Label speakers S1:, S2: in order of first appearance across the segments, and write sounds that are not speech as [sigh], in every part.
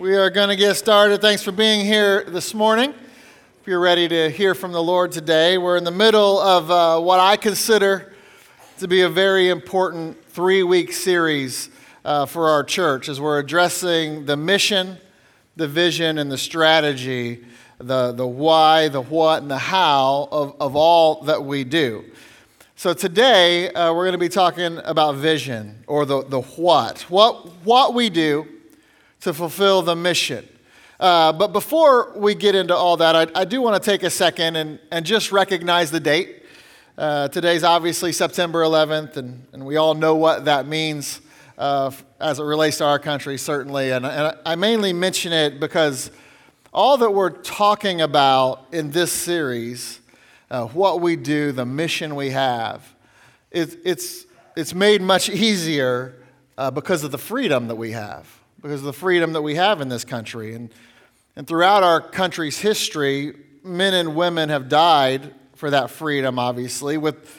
S1: We are going to get started. Thanks for being here this morning. If you're ready to hear from the Lord today, we're in the middle of uh, what I consider to be a very important three week series uh, for our church as we're addressing the mission, the vision, and the strategy, the, the why, the what, and the how of, of all that we do. So today, uh, we're going to be talking about vision or the, the what. What, what we do to fulfill the mission. Uh, but before we get into all that, I, I do want to take a second and, and just recognize the date. Uh, today's obviously September 11th, and, and we all know what that means uh, as it relates to our country, certainly. And, and I mainly mention it because all that we're talking about in this series, uh, what we do, the mission we have, it, it's, it's made much easier uh, because of the freedom that we have because of the freedom that we have in this country. And, and throughout our country's history, men and women have died for that freedom, obviously, with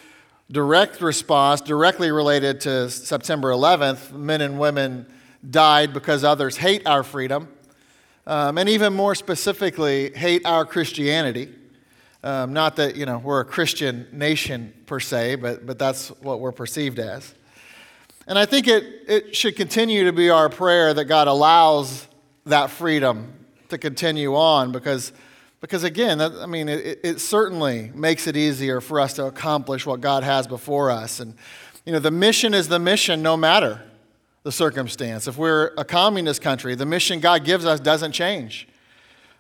S1: direct response, directly related to September 11th. Men and women died because others hate our freedom, um, and even more specifically, hate our Christianity. Um, not that, you know, we're a Christian nation per se, but, but that's what we're perceived as. And I think it, it should continue to be our prayer that God allows that freedom to continue on because, because again, that, I mean, it, it certainly makes it easier for us to accomplish what God has before us. And, you know, the mission is the mission no matter the circumstance. If we're a communist country, the mission God gives us doesn't change.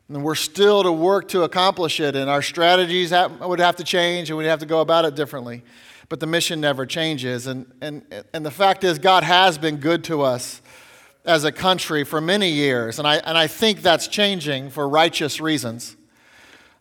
S1: And we're still to work to accomplish it, and our strategies have, would have to change, and we'd have to go about it differently but the mission never changes. And, and, and the fact is, God has been good to us as a country for many years. And I, and I think that's changing for righteous reasons.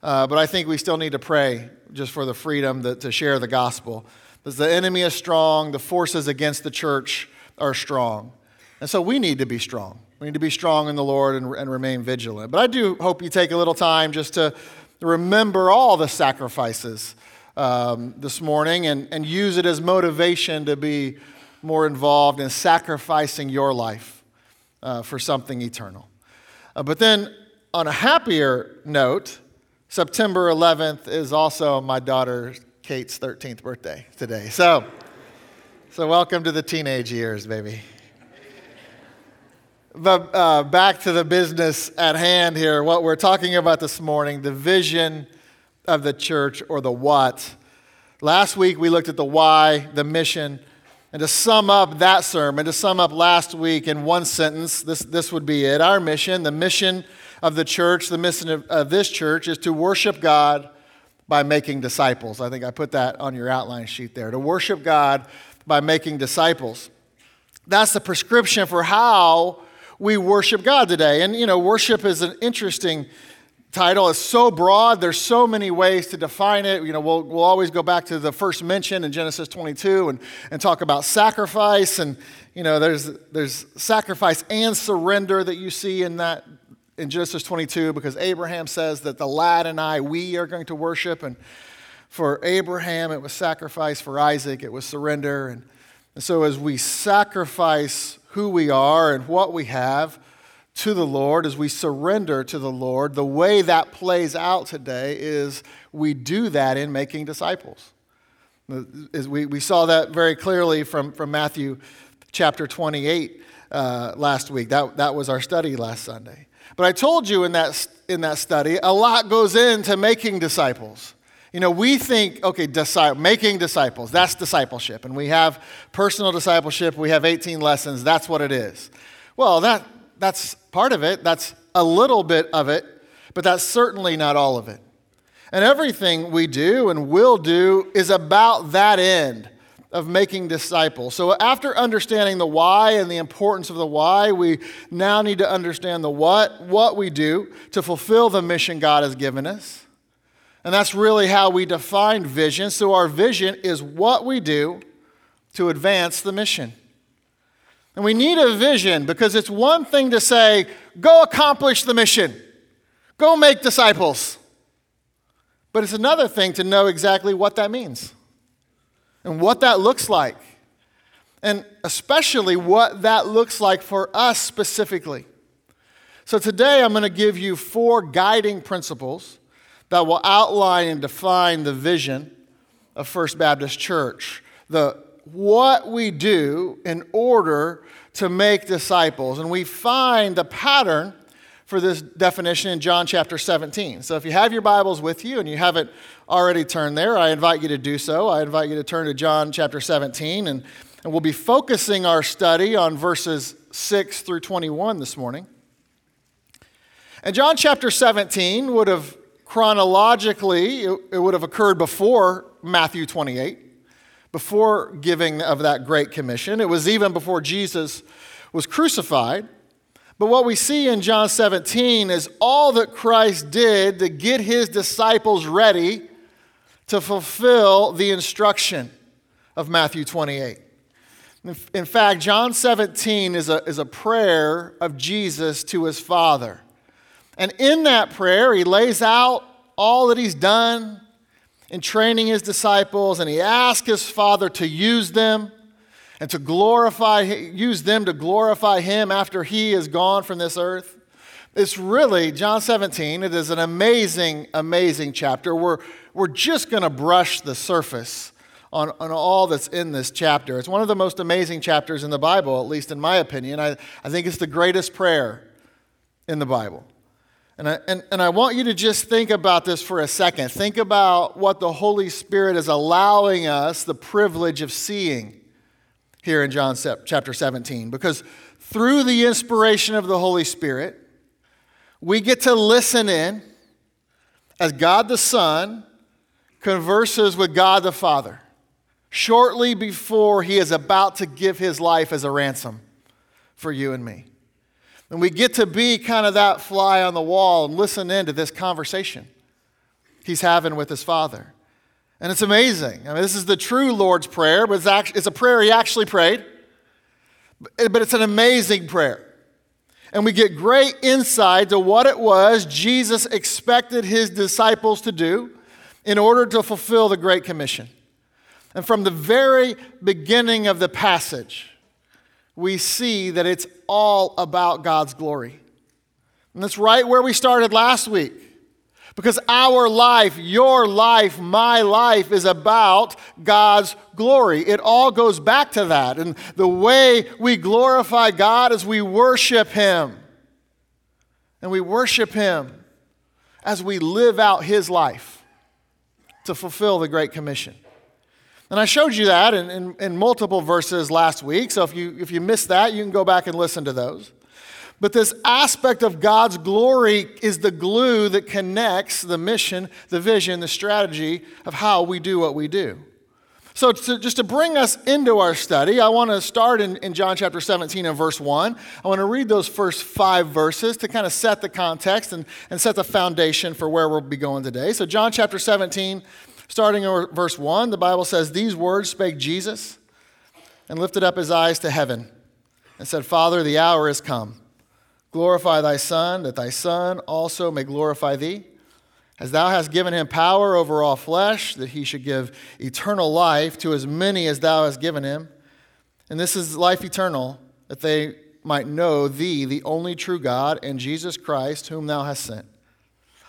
S1: Uh, but I think we still need to pray just for the freedom that, to share the gospel. Because the enemy is strong, the forces against the church are strong. And so we need to be strong. We need to be strong in the Lord and, and remain vigilant. But I do hope you take a little time just to remember all the sacrifices um, this morning and, and use it as motivation to be more involved in sacrificing your life uh, for something eternal. Uh, but then, on a happier note, September 11th is also my daughter Kate's 13th birthday today. So, so welcome to the teenage years, baby. But uh, back to the business at hand here, what we're talking about this morning, the vision of the church or the what. Last week we looked at the why, the mission. And to sum up that sermon, to sum up last week in one sentence, this, this would be it. Our mission, the mission of the church, the mission of, of this church is to worship God by making disciples. I think I put that on your outline sheet there. To worship God by making disciples. That's the prescription for how we worship God today. And, you know, worship is an interesting title is so broad. There's so many ways to define it. You know we'll, we'll always go back to the first mention in genesis 22 and, and talk about sacrifice. And you know there's, there's sacrifice and surrender that you see in that in genesis 22 because abraham says that the lad and i we are going to worship. And for abraham it was sacrifice. For isaac it was surrender. And, and so as we sacrifice who we are and what we have to the Lord, as we surrender to the Lord, the way that plays out today is we do that in making disciples. As we, we saw that very clearly from, from Matthew chapter 28 uh, last week. That, that was our study last Sunday. But I told you in that, in that study, a lot goes into making disciples. You know, we think, okay, disciple, making disciples, that's discipleship. And we have personal discipleship, we have 18 lessons, that's what it is. Well, that, that's part of it, that's a little bit of it, but that's certainly not all of it. And everything we do and will do is about that end of making disciples. So, after understanding the why and the importance of the why, we now need to understand the what, what we do to fulfill the mission God has given us. And that's really how we define vision. So, our vision is what we do to advance the mission. And we need a vision because it's one thing to say, go accomplish the mission, go make disciples. But it's another thing to know exactly what that means and what that looks like, and especially what that looks like for us specifically. So today I'm going to give you four guiding principles that will outline and define the vision of First Baptist Church. The what we do in order to make disciples. And we find the pattern for this definition in John chapter 17. So if you have your Bibles with you and you haven't already turned there, I invite you to do so. I invite you to turn to John chapter 17, and, and we'll be focusing our study on verses 6 through 21 this morning. And John chapter 17 would have chronologically, it, it would have occurred before Matthew 28, before giving of that great commission. It was even before Jesus was crucified. But what we see in John 17 is all that Christ did to get his disciples ready to fulfill the instruction of Matthew 28. In fact, John 17 is a, is a prayer of Jesus to his Father. And in that prayer, he lays out all that he's done in training his disciples, and he asked his Father to use them and to glorify, use them to glorify him after he is gone from this earth. It's really, John 17, it is an amazing, amazing chapter. We're, we're just going to brush the surface on, on all that's in this chapter. It's one of the most amazing chapters in the Bible, at least in my opinion. I, I think it's the greatest prayer in the Bible. And I, and, and I want you to just think about this for a second. Think about what the Holy Spirit is allowing us the privilege of seeing here in John chapter 17. Because through the inspiration of the Holy Spirit, we get to listen in as God the Son converses with God the Father shortly before he is about to give his life as a ransom for you and me. And we get to be kind of that fly on the wall and listen in to this conversation he's having with his Father. And it's amazing. I mean, this is the true Lord's Prayer, but it's, actually, it's a prayer he actually prayed. But it's an amazing prayer. And we get great insight to what it was Jesus expected his disciples to do in order to fulfill the Great Commission. And from the very beginning of the passage, we see that it's all about God's glory. And that's right where we started last week. Because our life, your life, my life is about God's glory. It all goes back to that. And the way we glorify God is we worship Him. And we worship Him as we live out His life to fulfill the Great Commission. And I showed you that in, in, in multiple verses last week. So if you, if you missed that, you can go back and listen to those. But this aspect of God's glory is the glue that connects the mission, the vision, the strategy of how we do what we do. So, to, just to bring us into our study, I want to start in, in John chapter 17 and verse 1. I want to read those first five verses to kind of set the context and, and set the foundation for where we'll be going today. So, John chapter 17, starting in verse 1, the Bible says, These words spake Jesus and lifted up his eyes to heaven and said, Father, the hour is come. Glorify thy Son, that thy Son also may glorify thee, as thou hast given him power over all flesh, that he should give eternal life to as many as thou hast given him. And this is life eternal, that they might know thee, the only true God, and Jesus Christ, whom thou hast sent.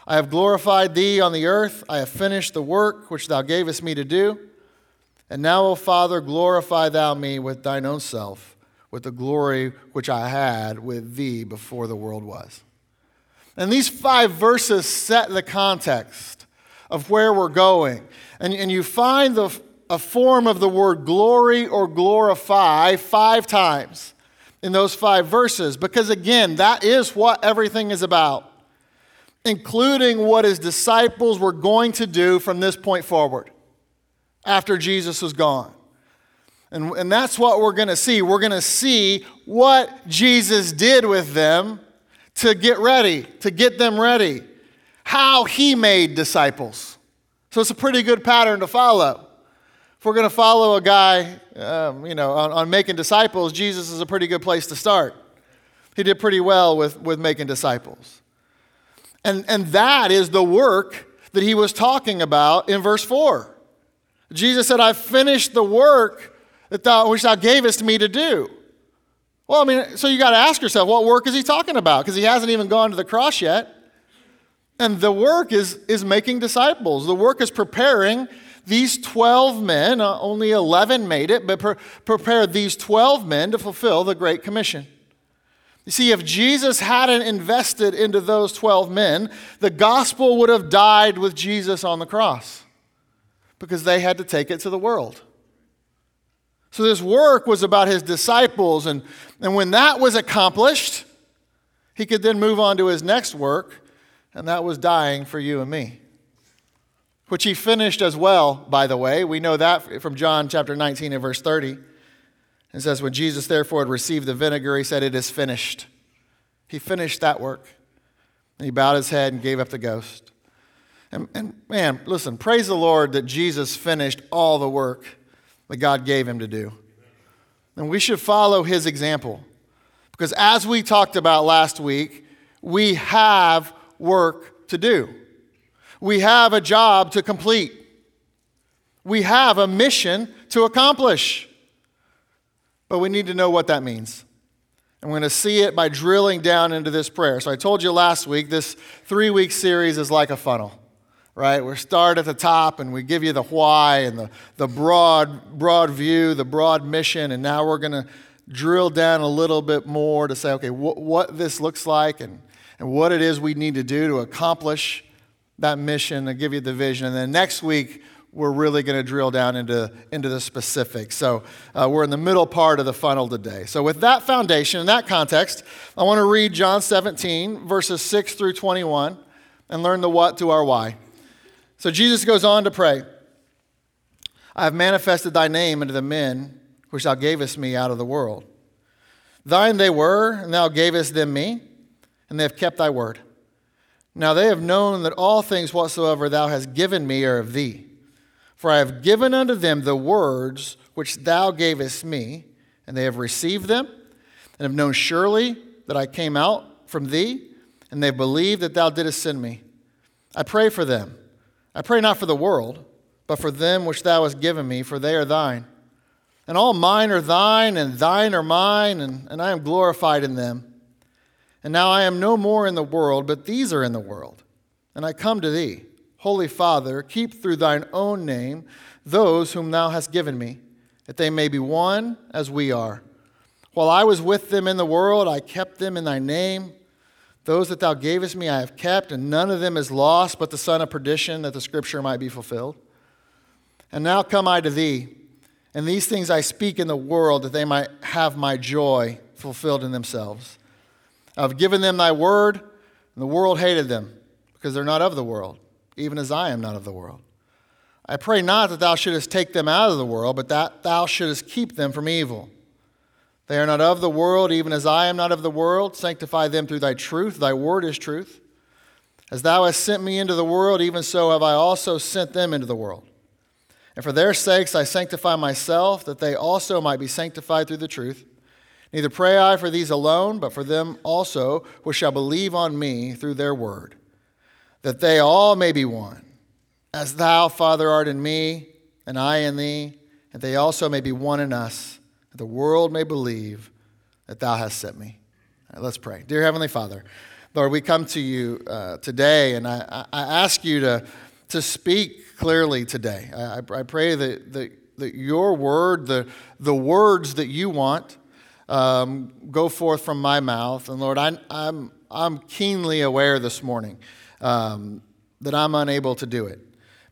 S1: I have glorified thee on the earth. I have finished the work which thou gavest me to do. And now, O Father, glorify thou me with thine own self with the glory which I had with thee before the world was. And these five verses set the context of where we're going. And, and you find the, a form of the word glory or glorify five times in those five verses, because again, that is what everything is about, including what his disciples were going to do from this point forward after Jesus was gone. And, and that's what we're going to see. We're going to see what Jesus did with them to get ready, to get them ready, how he made disciples. So it's a pretty good pattern to follow. If we're going to follow a guy, um, you know, on, on making disciples, Jesus is a pretty good place to start. He did pretty well with, with making disciples. And, and that is the work that he was talking about in verse 4. Jesus said, I've finished the work that thou, which thou gavest me to do. Well, I mean, so you got to ask yourself, what work is he talking about? Because he hasn't even gone to the cross yet. And the work is, is making disciples. The work is preparing these 12 men, uh, only 11 made it, but pre- prepared these 12 men to fulfill the Great Commission. You see, if Jesus hadn't invested into those 12 men, the gospel would have died with Jesus on the cross because they had to take it to the world. So this work was about his disciples, and, and when that was accomplished, he could then move on to his next work, and that was dying for you and me. Which he finished as well, by the way. We know that from John chapter 19 and verse 30. It says, When Jesus therefore had received the vinegar, he said, It is finished. He finished that work. And he bowed his head and gave up the ghost. And, and man, listen, praise the Lord that Jesus finished all the work that God gave him to do. And we should follow his example. Because as we talked about last week, we have work to do. We have a job to complete. We have a mission to accomplish. But we need to know what that means. And we're going to see it by drilling down into this prayer. So I told you last week, this three week series is like a funnel right? We start at the top and we give you the why and the, the broad, broad view, the broad mission, and now we're going to drill down a little bit more to say, okay, wh- what this looks like and, and what it is we need to do to accomplish that mission and give you the vision. And then next week, we're really going to drill down into, into the specifics. So uh, we're in the middle part of the funnel today. So, with that foundation, in that context, I want to read John 17, verses 6 through 21, and learn the what to our why. So Jesus goes on to pray I have manifested thy name unto the men which thou gavest me out of the world. Thine they were, and thou gavest them me, and they have kept thy word. Now they have known that all things whatsoever thou hast given me are of thee. For I have given unto them the words which thou gavest me, and they have received them, and have known surely that I came out from thee, and they believe that thou didst send me. I pray for them. I pray not for the world, but for them which thou hast given me, for they are thine. And all mine are thine, and thine are mine, and, and I am glorified in them. And now I am no more in the world, but these are in the world. And I come to thee, Holy Father, keep through thine own name those whom thou hast given me, that they may be one as we are. While I was with them in the world, I kept them in thy name. Those that thou gavest me I have kept, and none of them is lost but the son of perdition, that the scripture might be fulfilled. And now come I to thee, and these things I speak in the world, that they might have my joy fulfilled in themselves. I've given them thy word, and the world hated them, because they're not of the world, even as I am not of the world. I pray not that thou shouldest take them out of the world, but that thou shouldest keep them from evil. They are not of the world, even as I am not of the world. Sanctify them through thy truth. Thy word is truth. As thou hast sent me into the world, even so have I also sent them into the world. And for their sakes I sanctify myself, that they also might be sanctified through the truth. Neither pray I for these alone, but for them also which shall believe on me through their word, that they all may be one, as thou, Father, art in me, and I in thee, and they also may be one in us that the world may believe that thou hast sent me. Right, let's pray. Dear Heavenly Father, Lord, we come to you uh, today, and I, I, ask you to, to speak clearly today. I, I pray that, that, that your word, the, the words that you want, um, go forth from my mouth. And Lord, I, I'm, I'm keenly aware this morning um, that I'm unable to do it.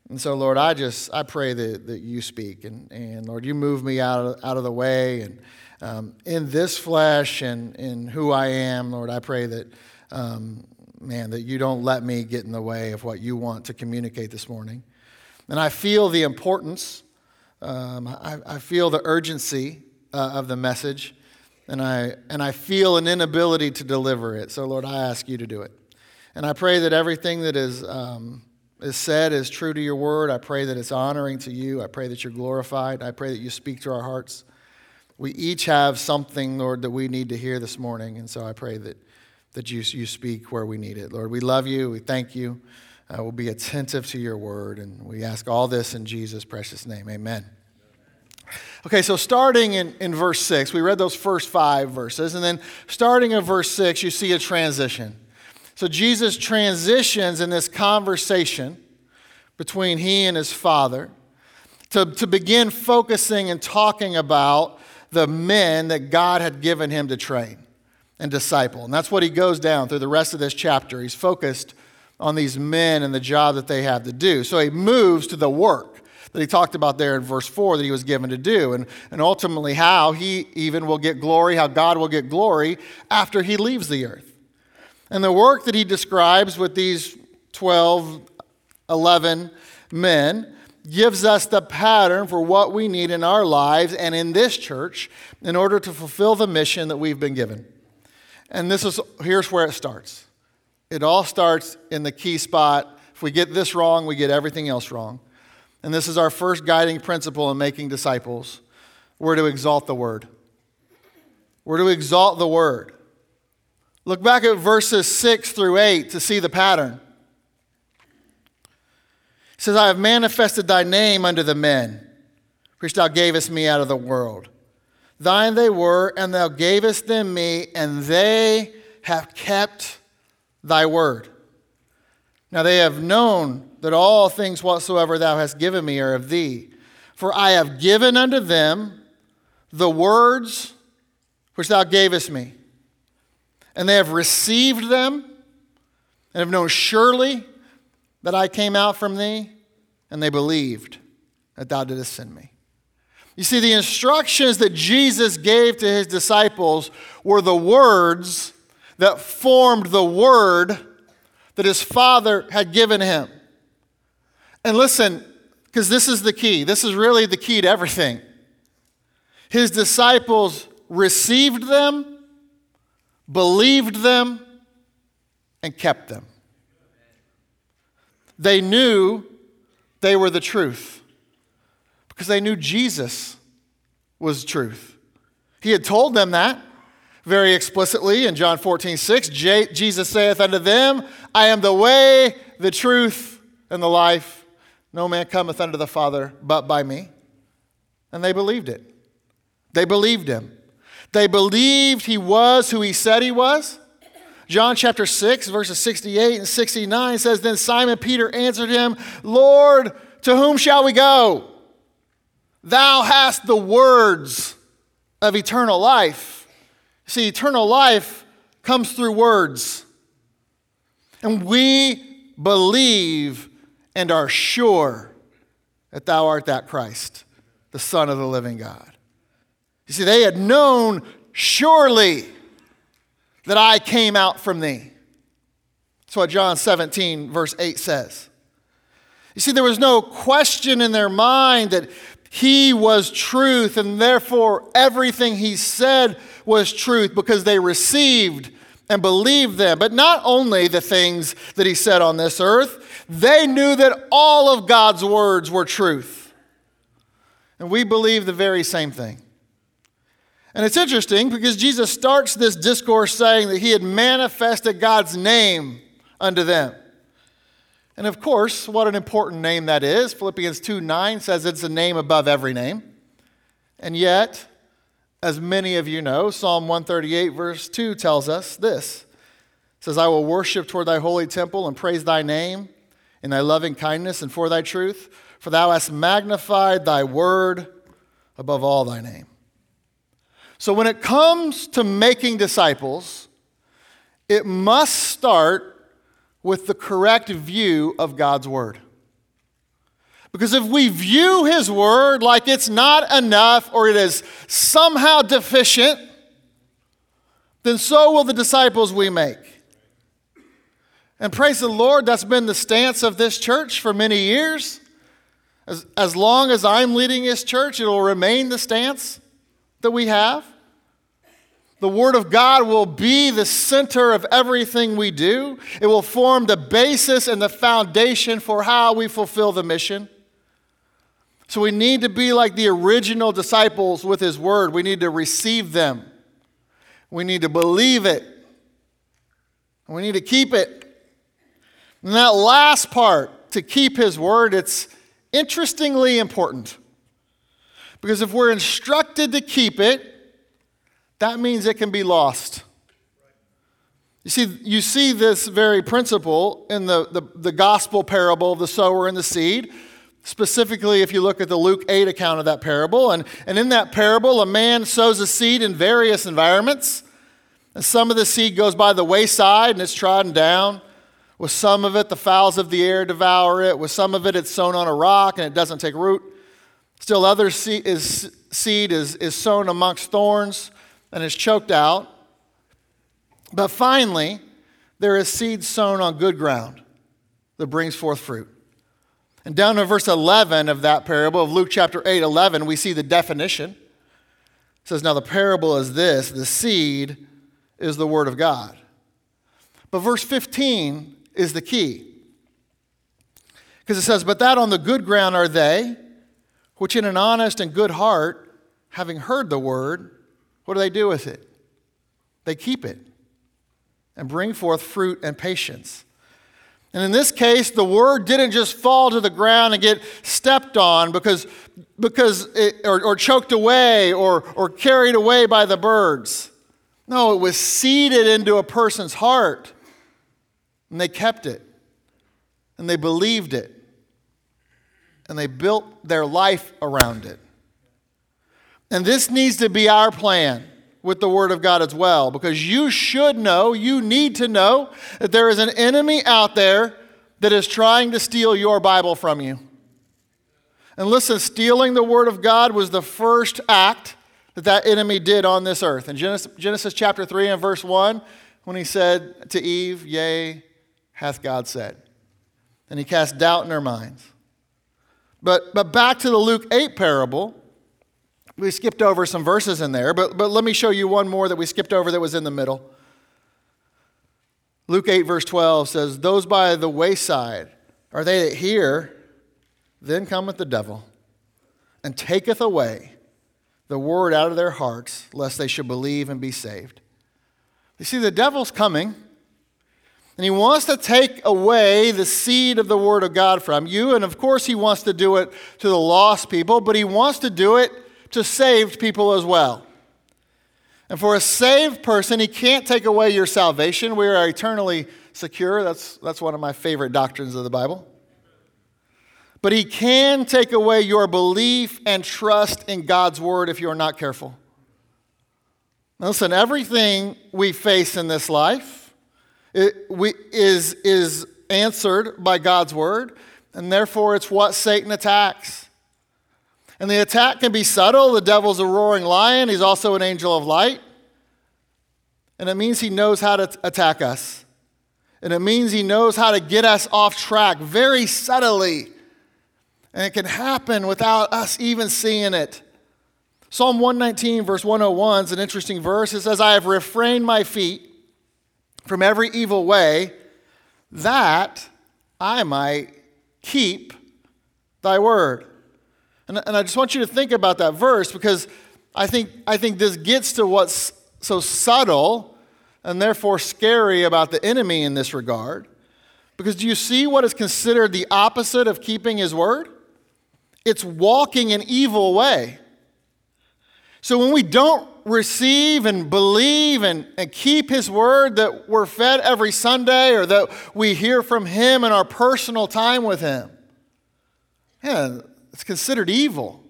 S1: And so, Lord, I just I pray that, that you speak and, and Lord, you move me out of, out of the way and um, in this flesh and in who I am, Lord, I pray that um, man that you don't let me get in the way of what you want to communicate this morning. And I feel the importance. Um, I, I, feel the urgency uh, of the message, and I and I feel an inability to deliver it. So, Lord, I ask you to do it. And I pray that everything that is um, is said is true to your word. I pray that it's honoring to you. I pray that you're glorified. I pray that you speak to our hearts. We each have something, Lord, that we need to hear this morning. And so I pray that, that you, you speak where we need it. Lord, we love you. We thank you. Uh, we'll be attentive to your word. And we ask all this in Jesus' precious name. Amen. Okay, so starting in, in verse 6, we read those first five verses, and then starting in verse 6, you see a transition. So Jesus transitions in this conversation between he and his father to, to begin focusing and talking about the men that God had given him to train and disciple. And that's what he goes down through the rest of this chapter. He's focused on these men and the job that they have to do. So he moves to the work that he talked about there in verse 4 that he was given to do, and, and ultimately how he even will get glory, how God will get glory after he leaves the earth. And the work that he describes with these 12, 11 men gives us the pattern for what we need in our lives and in this church in order to fulfill the mission that we've been given. And this is here's where it starts. It all starts in the key spot. If we get this wrong, we get everything else wrong. And this is our first guiding principle in making disciples. We're to exalt the word. We're to exalt the word. Look back at verses 6 through 8 to see the pattern. It says, I have manifested thy name unto the men, which thou gavest me out of the world. Thine they were, and thou gavest them me, and they have kept thy word. Now they have known that all things whatsoever thou hast given me are of thee. For I have given unto them the words which thou gavest me. And they have received them and have known surely that I came out from thee, and they believed that thou didst send me. You see, the instructions that Jesus gave to his disciples were the words that formed the word that his father had given him. And listen, because this is the key. This is really the key to everything. His disciples received them, believed them, and kept them. They knew they were the truth because they knew Jesus was truth. He had told them that very explicitly in John 14, 6. Jesus saith unto them, I am the way, the truth, and the life. No man cometh unto the Father but by me. And they believed it. They believed him. They believed he was who he said he was. John chapter 6, verses 68 and 69 says, Then Simon Peter answered him, Lord, to whom shall we go? Thou hast the words of eternal life. See, eternal life comes through words. And we believe and are sure that thou art that Christ, the Son of the living God. You see, they had known surely that I came out from thee. That's what John 17, verse 8 says. You see, there was no question in their mind that he was truth, and therefore everything he said was truth because they received and believed them. But not only the things that he said on this earth, they knew that all of God's words were truth. And we believe the very same thing. And it's interesting because Jesus starts this discourse saying that he had manifested God's name unto them. And of course, what an important name that is. Philippians 2 9 says it's a name above every name. And yet, as many of you know, Psalm 138, verse 2 tells us this it says, I will worship toward thy holy temple and praise thy name in thy loving kindness and for thy truth, for thou hast magnified thy word above all thy name. So when it comes to making disciples, it must start with the correct view of God's word. Because if we view his word like it's not enough or it is somehow deficient, then so will the disciples we make. And praise the Lord, that's been the stance of this church for many years. As, as long as I'm leading this church, it will remain the stance that we have. The Word of God will be the center of everything we do. It will form the basis and the foundation for how we fulfill the mission. So we need to be like the original disciples with His Word. We need to receive them, we need to believe it, we need to keep it. And that last part, to keep His Word, it's interestingly important. Because if we're instructed to keep it, that means it can be lost. You see, you see this very principle in the, the, the, gospel parable of the sower and the seed. Specifically, if you look at the Luke 8 account of that parable. And, and in that parable, a man sows a seed in various environments. And some of the seed goes by the wayside and it's trodden down. With some of it, the fowls of the air devour it. With some of it, it's sown on a rock and it doesn't take root. Still, other seed is, seed is, is sown amongst thorns and is choked out. But finally, there is seed sown on good ground that brings forth fruit. And down in verse 11 of that parable of Luke chapter 8, 11, we see the definition. It says, Now the parable is this the seed is the word of God. But verse 15 is the key. Because it says, But that on the good ground are they, which in an honest and good heart, having heard the word, what do they do with it? They keep it and bring forth fruit and patience. And in this case, the word didn't just fall to the ground and get stepped on because, because it, or, or choked away or, or carried away by the birds. No, it was seeded into a person's heart. And they kept it. And they believed it. And they built their life around it. And this needs to be our plan with the Word of God as well, because you should know, you need to know that there is an enemy out there that is trying to steal your Bible from you. And listen, stealing the Word of God was the first act that that enemy did on this earth. In Genesis, Genesis chapter 3 and verse 1, when he said to Eve, Yea, hath God said. And he cast doubt in their minds. But, but back to the Luke 8 parable, we skipped over some verses in there, but, but let me show you one more that we skipped over that was in the middle. Luke 8, verse 12 says, Those by the wayside are they that hear, then cometh the devil, and taketh away the word out of their hearts, lest they should believe and be saved. You see, the devil's coming, and he wants to take away the seed of the word of God from you. And of course, he wants to do it to the lost people, but he wants to do it to saved people as well. And for a saved person, he can't take away your salvation. We are eternally secure. That's, that's one of my favorite doctrines of the Bible. But he can take away your belief and trust in God's word if you're not careful. Listen, everything we face in this life it, we, is, is answered by God's word, and therefore it's what Satan attacks. And the attack can be subtle. The devil's a roaring lion, he's also an angel of light. And it means he knows how to attack us. And it means he knows how to get us off track very subtly. And it can happen without us even seeing it. Psalm 119, verse 101 is an interesting verse. It says, I have refrained my feet from every evil way, that I might keep thy word. And, and I just want you to think about that verse because I think, I think this gets to what's so subtle and therefore scary about the enemy in this regard. Because do you see what is considered the opposite of keeping his word? It's walking an evil way. So when we don't receive and believe and, and keep his word that we're fed every Sunday or that we hear from him in our personal time with him, yeah, it's considered evil.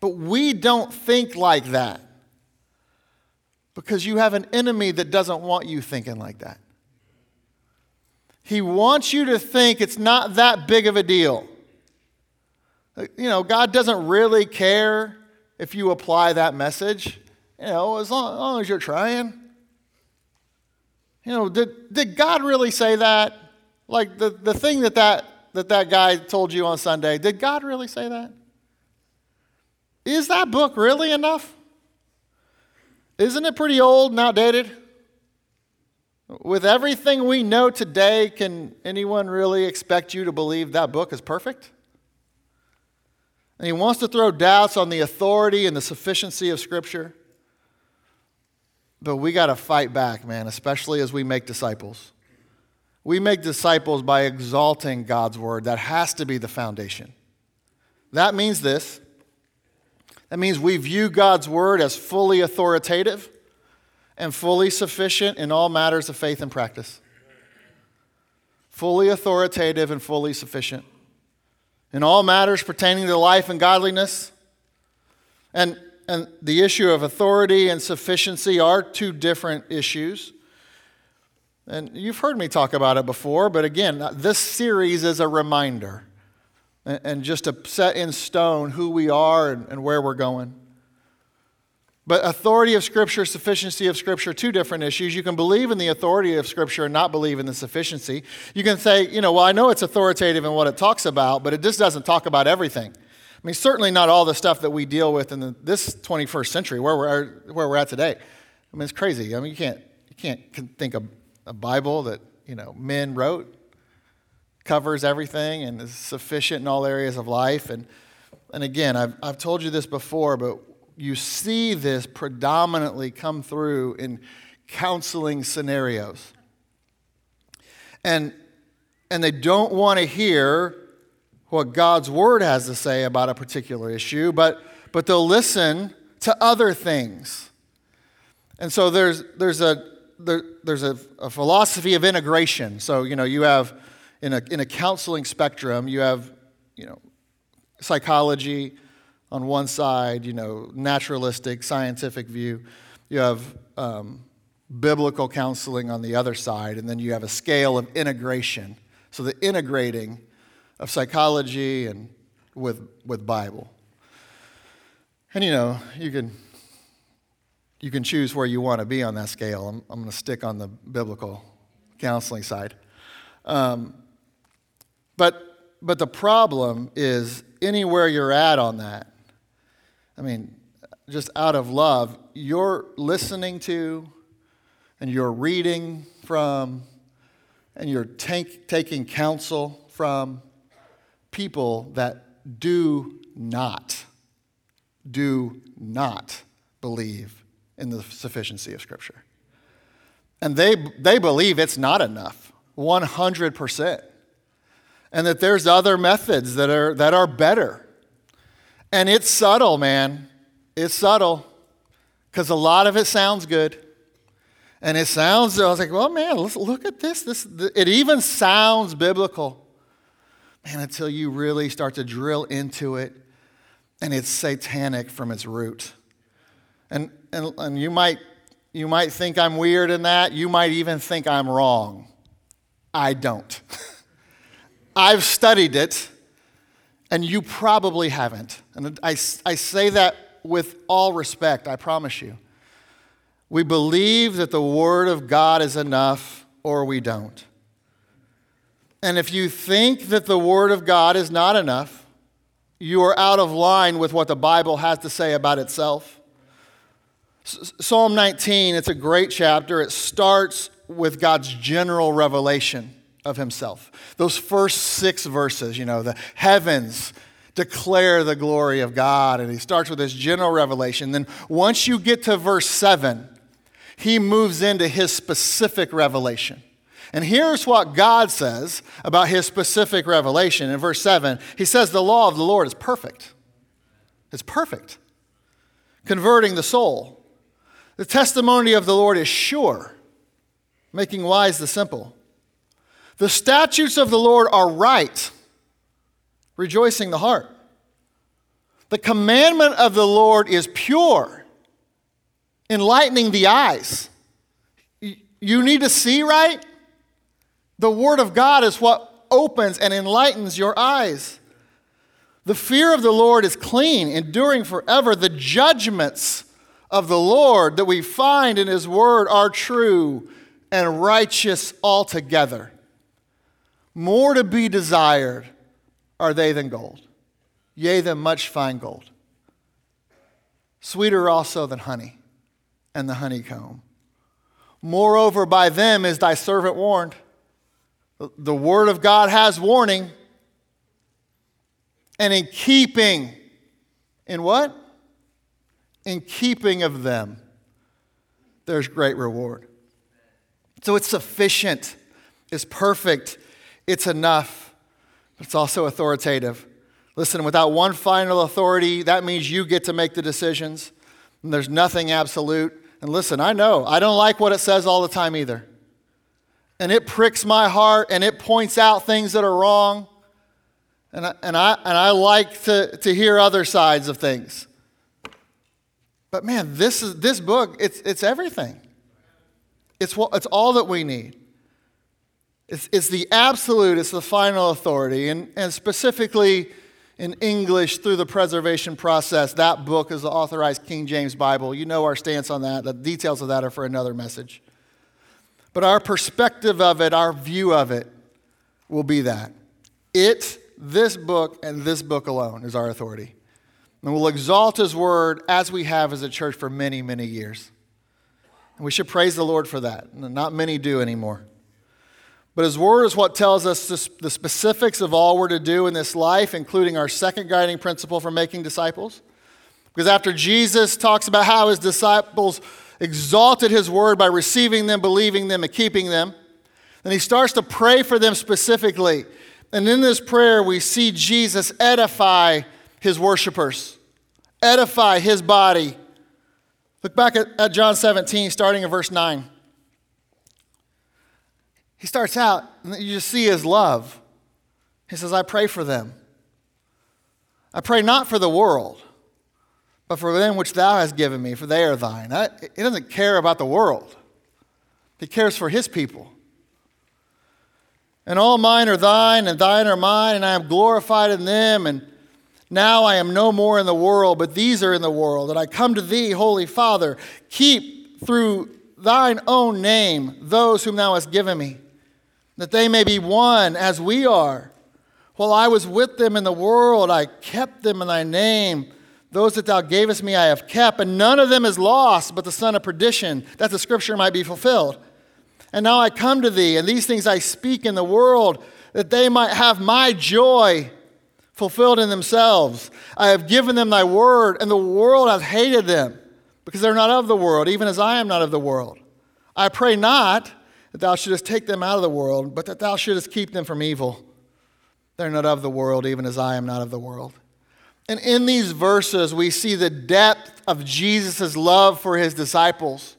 S1: But we don't think like that because you have an enemy that doesn't want you thinking like that. He wants you to think it's not that big of a deal. You know, God doesn't really care if you apply that message, you know, as long, as, long as you're trying. You know, did, did God really say that? Like the, the thing that that that that guy told you on Sunday, did God really say that? Is that book really enough? Isn't it pretty old and outdated? With everything we know today, can anyone really expect you to believe that book is perfect? And he wants to throw doubts on the authority and the sufficiency of Scripture. But we got to fight back, man, especially as we make disciples. We make disciples by exalting God's word. That has to be the foundation. That means this That means we view God's word as fully authoritative and fully sufficient in all matters of faith and practice. Fully authoritative and fully sufficient in all matters pertaining to life and godliness. And, and the issue of authority and sufficiency are two different issues. And you've heard me talk about it before, but again, this series is a reminder and, and just to set in stone who we are and, and where we're going. But authority of Scripture, sufficiency of Scripture, two different issues. You can believe in the authority of Scripture and not believe in the sufficiency. You can say, you know, well, I know it's authoritative in what it talks about, but it just doesn't talk about everything. I mean, certainly not all the stuff that we deal with in the, this 21st century, where we're, where we're at today. I mean, it's crazy. I mean, you can't, you can't think of a Bible that, you know, men wrote, covers everything, and is sufficient in all areas of life. And, and again, I've, I've told you this before, but you see this predominantly come through in counseling scenarios. And, and they don't want to hear what God's word has to say about a particular issue, but, but they'll listen to other things. And so there's, there's, a, there, there's a, a philosophy of integration. So, you know, you have in a, in a counseling spectrum, you have, you know, psychology, on one side, you know, naturalistic, scientific view. You have um, biblical counseling on the other side, and then you have a scale of integration. So the integrating of psychology and with, with Bible. And you know, you can, you can choose where you want to be on that scale. I'm, I'm going to stick on the biblical counseling side. Um, but, but the problem is anywhere you're at on that, I mean, just out of love, you're listening to and you're reading from and you're take, taking counsel from people that do not, do not believe in the sufficiency of Scripture. And they, they believe it's not enough, 100%. And that there's other methods that are, that are better and it's subtle, man. It's subtle because a lot of it sounds good. And it sounds, I was like, well, man, let's look at this. this. It even sounds biblical. Man, until you really start to drill into it, and it's satanic from its root. And, and, and you, might, you might think I'm weird in that. You might even think I'm wrong. I don't. [laughs] I've studied it and you probably haven't. And I, I say that with all respect, I promise you. We believe that the Word of God is enough, or we don't. And if you think that the Word of God is not enough, you are out of line with what the Bible has to say about itself. Psalm 19, it's a great chapter. It starts with God's general revelation of himself. Those first six verses, you know, the heavens declare the glory of God, and he starts with this general revelation. Then once you get to verse seven, he moves into his specific revelation. And here's what God says about his specific revelation. In verse 7, he says, The law of the Lord is perfect. It's perfect, converting the soul. The testimony of the Lord is sure, making wise the simple. The statutes of the Lord are right, rejoicing the heart. The commandment of the Lord is pure, enlightening the eyes. You need to see right? The Word of God is what opens and enlightens your eyes. The fear of the Lord is clean, enduring forever. The judgments of the Lord that we find in His Word are true and righteous altogether. More to be desired are they than gold, yea, than much fine gold. Sweeter also than honey and the honeycomb. Moreover, by them is thy servant warned. The word of God has warning. And in keeping, in what? In keeping of them, there's great reward. So it's sufficient, it's perfect, it's enough, but it's also authoritative. Listen, without one final authority, that means you get to make the decisions. And there's nothing absolute. And listen, I know, I don't like what it says all the time either. And it pricks my heart and it points out things that are wrong. And I, and I, and I like to, to hear other sides of things. But man, this, is, this book, it's, it's everything. It's, what, it's all that we need. It's, the absolute, it's the final authority. And, and specifically, in English through the preservation process. That book is the authorized King James Bible. You know our stance on that. The details of that are for another message. But our perspective of it, our view of it, will be that. It, this book, and this book alone is our authority. And we'll exalt His word as we have as a church for many, many years. And we should praise the Lord for that. Not many do anymore. But His Word is what tells us the specifics of all we're to do in this life, including our second guiding principle for making disciples. Because after Jesus talks about how His disciples exalted His Word by receiving them, believing them, and keeping them, then He starts to pray for them specifically. And in this prayer, we see Jesus edify His worshipers, edify His body. Look back at, at John 17, starting in verse 9 he starts out, and you just see his love. He says, I pray for them. I pray not for the world, but for them which thou hast given me, for they are thine. he doesn't care about the world, he cares for his people. And all mine are thine, and thine are mine, and I am glorified in them. And now I am no more in the world, but these are in the world. And I come to thee, Holy Father, keep through thine own name those whom thou hast given me that they may be one as we are. While I was with them in the world, I kept them in thy name. Those that thou gavest me I have kept, and none of them is lost but the son of perdition, that the scripture might be fulfilled. And now I come to thee, and these things I speak in the world, that they might have my joy fulfilled in themselves. I have given them thy word, and the world hath hated them, because they're not of the world, even as I am not of the world. I pray not that thou shouldest take them out of the world, but that thou shouldest keep them from evil. They're not of the world, even as I am not of the world. And in these verses, we see the depth of Jesus' love for his disciples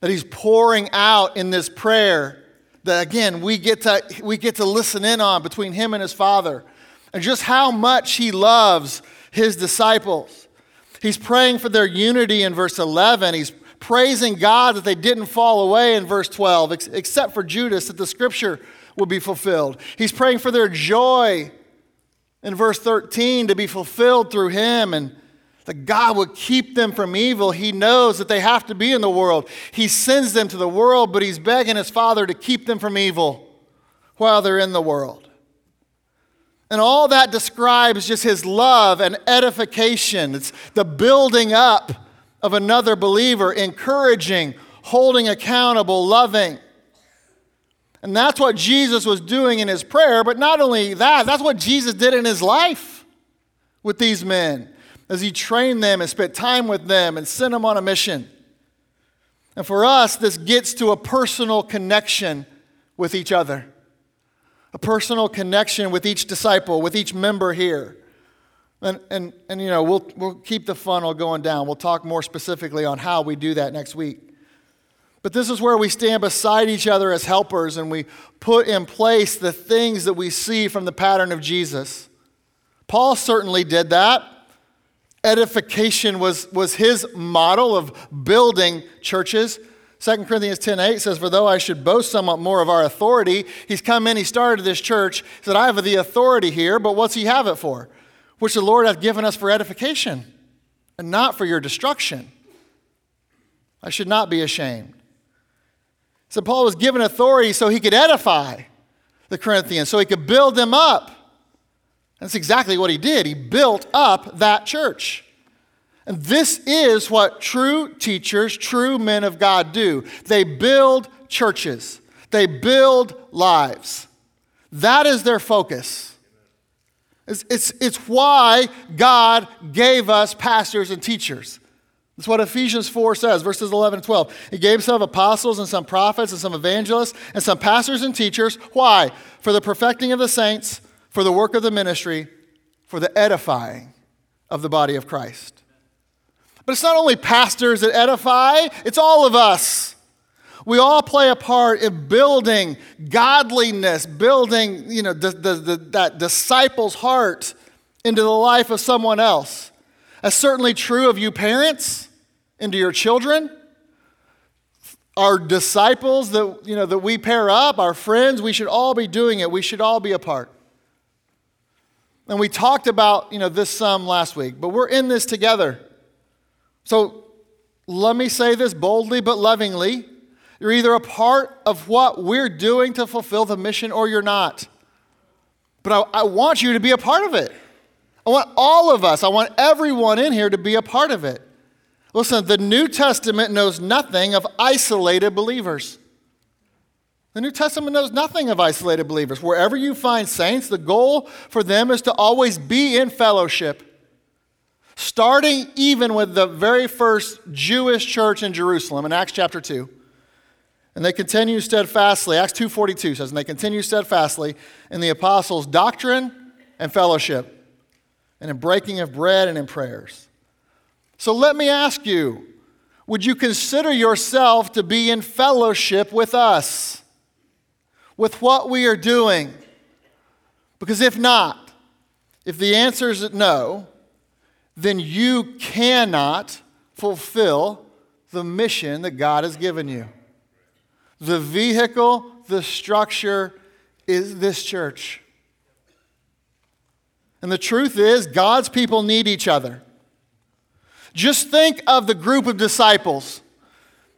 S1: that he's pouring out in this prayer that, again, we get, to, we get to listen in on between him and his Father, and just how much he loves his disciples. He's praying for their unity in verse 11. He's praising God that they didn't fall away in verse 12, ex- except for Judas, that the scripture will be fulfilled. He's praying for their joy in verse 13 to be fulfilled through him and that God would keep them from evil. He knows that they have to be in the world. He sends them to the world, but he's begging his Father to keep them from evil while they're in the world. And all that describes just his love and edification. It's the building up of another believer, encouraging, holding accountable, loving. And that's what Jesus was doing in his prayer, but not only that, that's what Jesus did in his life with these men as he trained them and spent time with them and sent them on a mission. And for us, this gets to a personal connection with each other, a personal connection with each disciple, with each member here. And, and, and you know, we'll, we'll keep the funnel going down. We'll talk more specifically on how we do that next week. But this is where we stand beside each other as helpers and we put in place the things that we see from the pattern of Jesus. Paul certainly did that. Edification was, was his model of building churches. 2 Corinthians 10 8 says, For though I should boast somewhat more of our authority, he's come in, he started this church. He said, I have the authority here, but what's he have it for? Which the Lord hath given us for edification and not for your destruction. I should not be ashamed. So Paul was given authority so he could edify the Corinthians, so he could build them up. That's exactly what he did. He built up that church. And this is what true teachers, true men of God do. They build churches, they build lives. That is their focus. It's, it's, it's why God gave us pastors and teachers. That's what Ephesians 4 says, verses 11 and 12. He gave some apostles and some prophets and some evangelists and some pastors and teachers. Why? For the perfecting of the saints, for the work of the ministry, for the edifying of the body of Christ. But it's not only pastors that edify, it's all of us. We all play a part in building godliness, building you know, the, the, the, that disciple's heart into the life of someone else. That's certainly true of you parents, into your children. Our disciples that, you know, that we pair up, our friends, we should all be doing it. We should all be a part. And we talked about you know, this some last week, but we're in this together. So let me say this boldly but lovingly. You're either a part of what we're doing to fulfill the mission or you're not. But I, I, want you to be a part of it. I want all of us, I want everyone in here to be a part of it. Listen, the New Testament knows nothing of isolated believers. The New Testament knows nothing of isolated believers. Wherever you find saints, the goal for them is to always be in fellowship. Starting even with the very first Jewish church in Jerusalem in Acts chapter 2. And they continue steadfastly, Acts 2.42 says, and they continue steadfastly in the apostles' doctrine and fellowship, and in breaking of bread and in prayers. So let me ask you, would you consider yourself to be in fellowship with us? With what we are doing? Because if not, if the answer is no, then you cannot fulfill the mission that God has given you. The vehicle, the structure is this church. And the truth is, God's people need each other. Just think of the group of disciples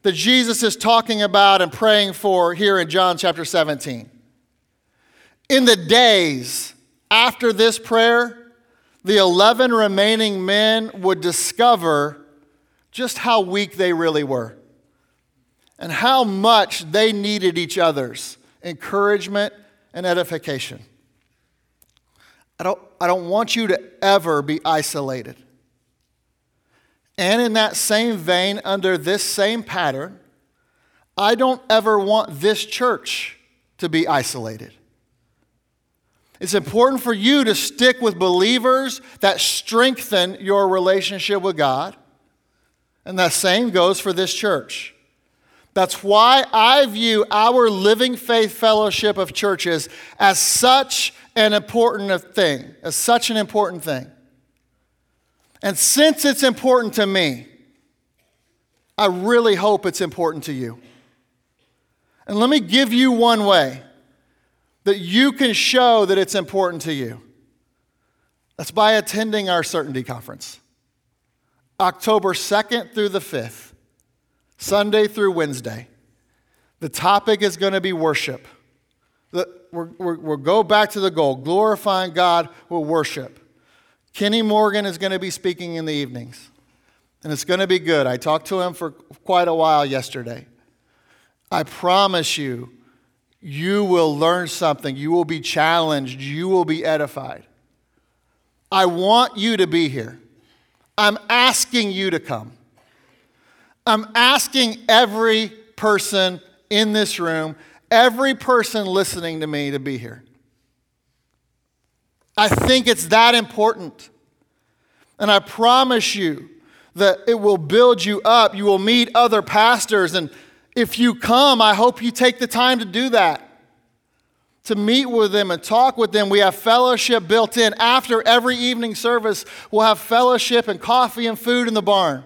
S1: that Jesus is talking about and praying for here in John chapter 17. In the days after this prayer, the 11 remaining men would discover just how weak they really were and how much they needed each other's encouragement and edification. I don't, I don't want you to ever be isolated. And in that same vein, under this same pattern, I don't ever want this church to be isolated. It's important for you to stick with believers that strengthen your relationship with God. And that same goes for this church. That's why I view our Living Faith Fellowship of churches as such an important thing, as such an important thing. And since it's important to me, I really hope it's important to you. And let me give you one way that you can show that it's important to you. That's by attending our Certainty Conference, October 2nd through the 5th. Sunday through Wednesday. The topic is going to be worship. The, we're, we're, we'll go back to the goal glorifying God with worship. Kenny Morgan is going to be speaking in the evenings, and it's going to be good. I talked to him for quite a while yesterday. I promise you, you will learn something. You will be challenged. You will be edified. I want you to be here. I'm asking you to come. I'm asking every person in this room, every person listening to me to be here. I think it's that important. And I promise you that it will build you up. You will meet other pastors. And if you come, I hope you take the time to do that. To meet with them and talk with them. We have fellowship built in. After every evening service, we'll have fellowship and coffee and food in the barn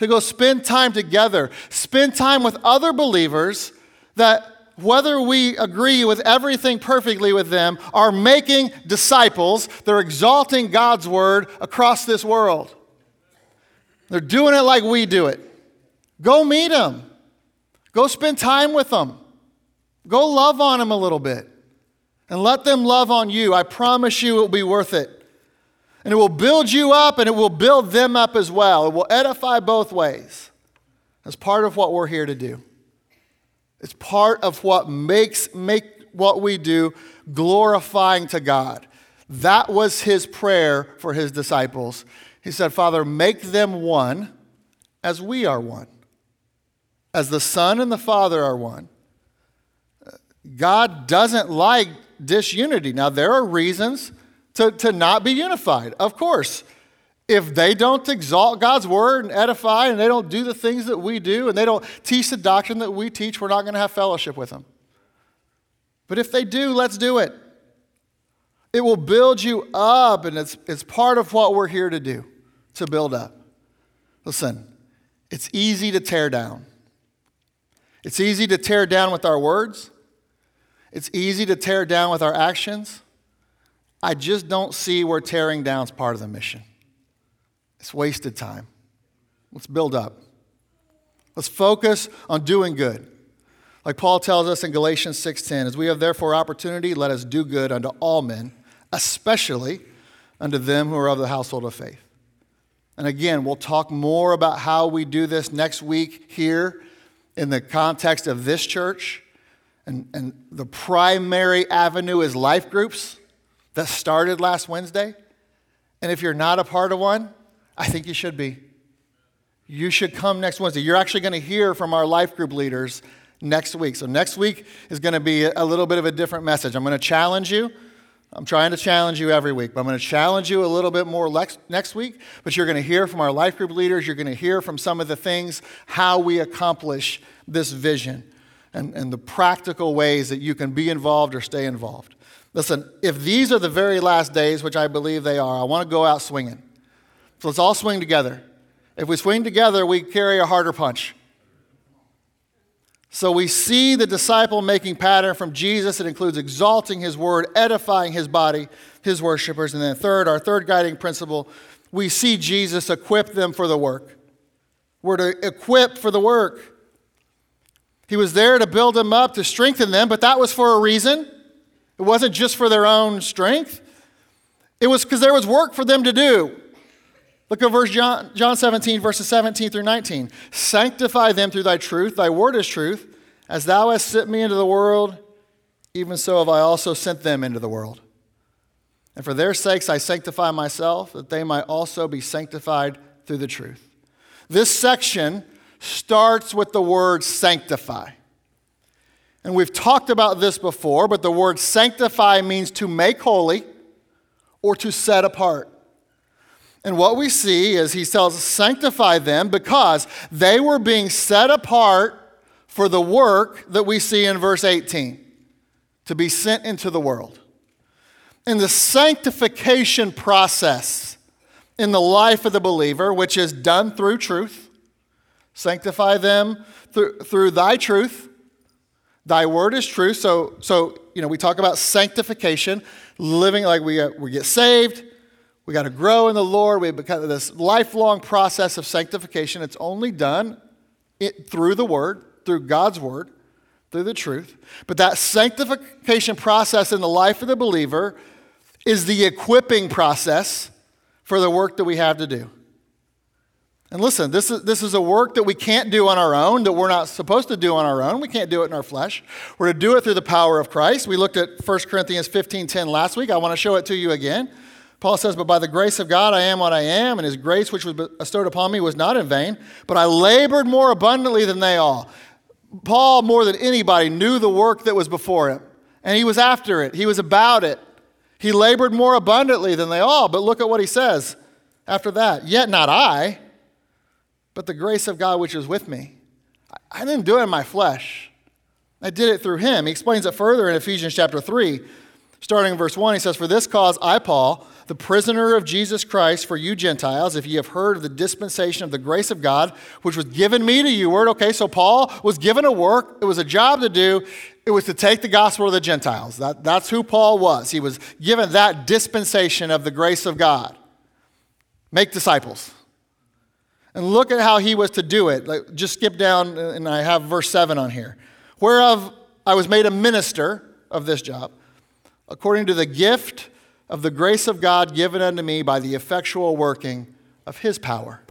S1: to go spend time together, spend time with other believers that, whether we agree with everything perfectly with them, are making disciples. They're exalting God's word across this world. They're doing it like we do it. Go meet them, go spend time with them, go love on them a little bit, and let them love on you. I promise you it will be worth it. And it will build you up and it will build them up as well. It will edify both ways. That's part of what we're here to do. It's part of what makes make what we do glorifying to God. That was his prayer for his disciples. He said, Father, make them one as we are one, as the Son and the Father are one. Uh, God doesn't like disunity. Now, there are reasons to, to not be unified. Of course. If they don't exalt God's word and edify, and they don't do the things that we do, and they don't teach the doctrine that we teach, we're not going to have fellowship with them. But if they do, let's do it. It will build you up, and it's, it's part of what we're here to do to build up. Listen, it's easy to tear down. It's easy to tear down with our words, it's easy to tear down with our actions. I just don't see where tearing down is part of the mission. It's wasted time. Let's build up. Let's focus on doing good. Like Paul tells us in Galatians 6:10, as we have therefore opportunity, let us do good unto all men, especially unto them who are of the household of faith. And again, we'll talk more about how we do this next week here in the context of this church. And, and the primary avenue is life groups that started last Wednesday. And if you're not a part of one, I think you should be. You should come next Wednesday. You're actually going to hear from our life group leaders next week. So, next week is going to be a little bit of a different message. I'm going to challenge you I'm trying to challenge you every week, but I'm going to challenge you a little bit more next week. But you're going to hear from our life group leaders. You're going to hear from some of the things, how we accomplish this vision, and, and the practical ways that you can be involved or stay involved. Listen, if these are the very last days, which I believe they are, I want to go out swinging. So let's all swing together. If we swing together, we carry a harder punch. So we see the disciple making pattern from Jesus. It includes exalting his word, edifying his body, his worshipers. And then, third, our third guiding principle, we see Jesus equip them for the work. We're to equip for the work. He was there to build them up, to strengthen them, but that was for a reason. It wasn't just for their own strength, it was because there was work for them to do. Look at verse John, John 17, verses 17 through 19. Sanctify them through thy truth. Thy word is truth. As thou hast sent me into the world, even so have I also sent them into the world. And for their sakes I sanctify myself, that they might also be sanctified through the truth. This section starts with the word sanctify. And we've talked about this before, but the word sanctify means to make holy or to set apart. And what we see is he tells sanctify them because they were being set apart for the work that we see in verse 18 to be sent into the world. In the sanctification process in the life of the believer, which is done through truth, sanctify them through, through thy truth. Thy word is true. So, so, you know, we talk about sanctification, living like we, uh, we get saved, we got to grow in the Lord. We become this lifelong process of sanctification. It's only done it, through the Word, through God's Word, through the truth. But that sanctification process in the life of the believer is the equipping process for the work that we have to do. And listen, this is, this is a work that we can't do on our own, that we're not supposed to do on our own. We can't do it in our flesh. We're to do it through the power of Christ. We looked at 1 Corinthians 15.10 last week. I want to show it to you again. Paul says, But by the grace of God I am what I am, and his grace which was bestowed upon me was not in vain, but I labored more abundantly than they all. Paul, more than anybody, knew the work that was before him, and he was after it, he was about it. He labored more abundantly than they all, but look at what he says after that. Yet not I, but the grace of God which is with me. I didn't do it in my flesh. I did it through him. He explains it further in Ephesians chapter 3, starting in verse 1. He says, For this cause I, Paul, the prisoner of Jesus Christ for you Gentiles, if ye have heard of the dispensation of the grace of God, which was given me to you. Word, okay, so Paul was given a work, it was a job to do. It was to take the gospel to the Gentiles. That, that's who Paul was. He was given that dispensation of the grace of God. Make disciples. And look at how he was to do it. Like, just skip down, uh, and I have verse 7 on here. Whereof I was made a minister of this job, according to the gift of the grace of God given unto me by the effectual working of his power.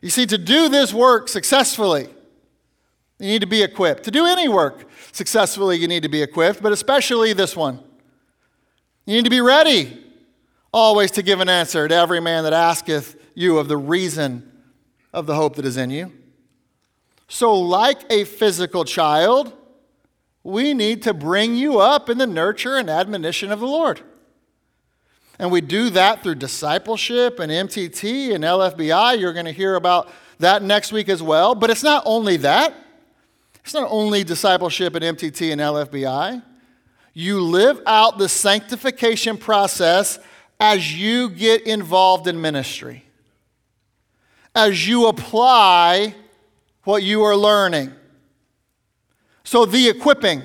S1: You see, to do this work successfully, you need to be equipped. To do any work successfully, you need to be equipped, but especially this one. You need to be ready always to give an answer to every man that asketh you of the reason of the hope that is in you. So, like a physical child, we need to bring you up in the nurture and admonition of the Lord. And we do that through discipleship and MTT and LFBI. You're going to hear about that next week as well. But it's not only that, it's not only discipleship and MTT and LFBI. You live out the sanctification process as you get involved in ministry, as you apply what you are learning. So, the equipping,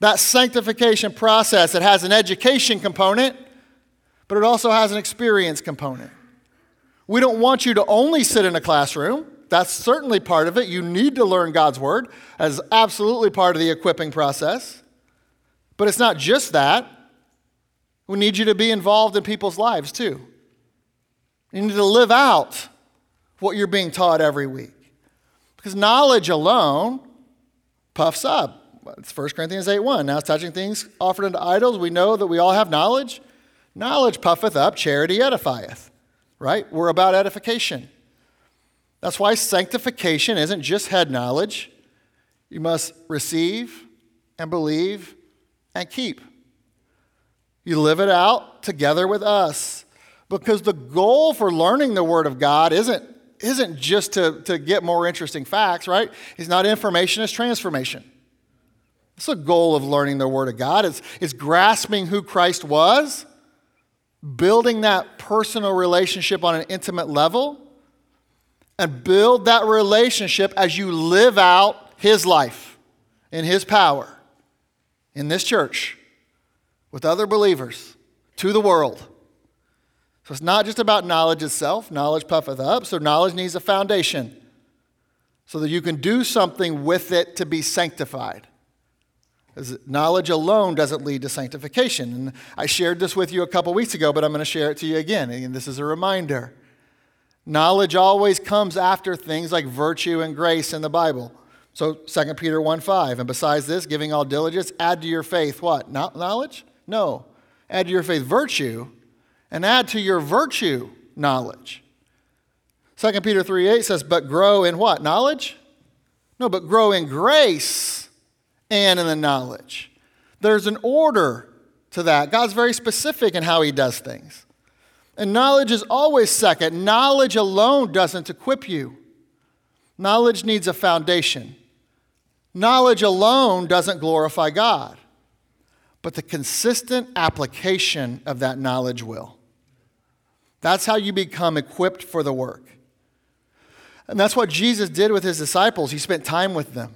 S1: that sanctification process, it has an education component, but it also has an experience component. We don't want you to only sit in a classroom. That's certainly part of it. You need to learn God's word as absolutely part of the equipping process. But it's not just that. We need you to be involved in people's lives too. You need to live out what you're being taught every week. Because knowledge alone puffs up. It's 1 Corinthians 8 1. Now, it's touching things offered unto idols, we know that we all have knowledge. Knowledge puffeth up, charity edifieth. Right? We're about edification. That's why sanctification isn't just head knowledge. You must receive and believe and keep. You live it out together with us. Because the goal for learning the Word of God isn't, isn't just to, to get more interesting facts, right? It's not information, it's transformation. It's the goal of learning the Word of God. It's, it's grasping who Christ was, building that personal relationship on an intimate level, and build that relationship as you live out His life in His power in this church with other believers to the world. So it's not just about knowledge itself. Knowledge puffeth up, so knowledge needs a foundation so that you can do something with it to be sanctified. Because knowledge alone doesn't lead to sanctification. And I shared this with you a couple weeks ago, but I'm going to share it to you again. And this is a reminder. Knowledge always comes after things like virtue and grace in the Bible. So 2 Peter 1 5. And besides this, giving all diligence, add to your faith what? Not Knowledge? No. Add to your faith virtue, and add to your virtue knowledge. 2 Peter 3 8 says, But grow in what? Knowledge? No, but grow in grace and in the knowledge. There's an order to that. God's very specific in how he does things. And knowledge is always second. Knowledge alone doesn't equip you, knowledge needs a foundation. Knowledge alone doesn't glorify God, but the consistent application of that knowledge will. That's how you become equipped for the work. And that's what Jesus did with his disciples. He spent time with them,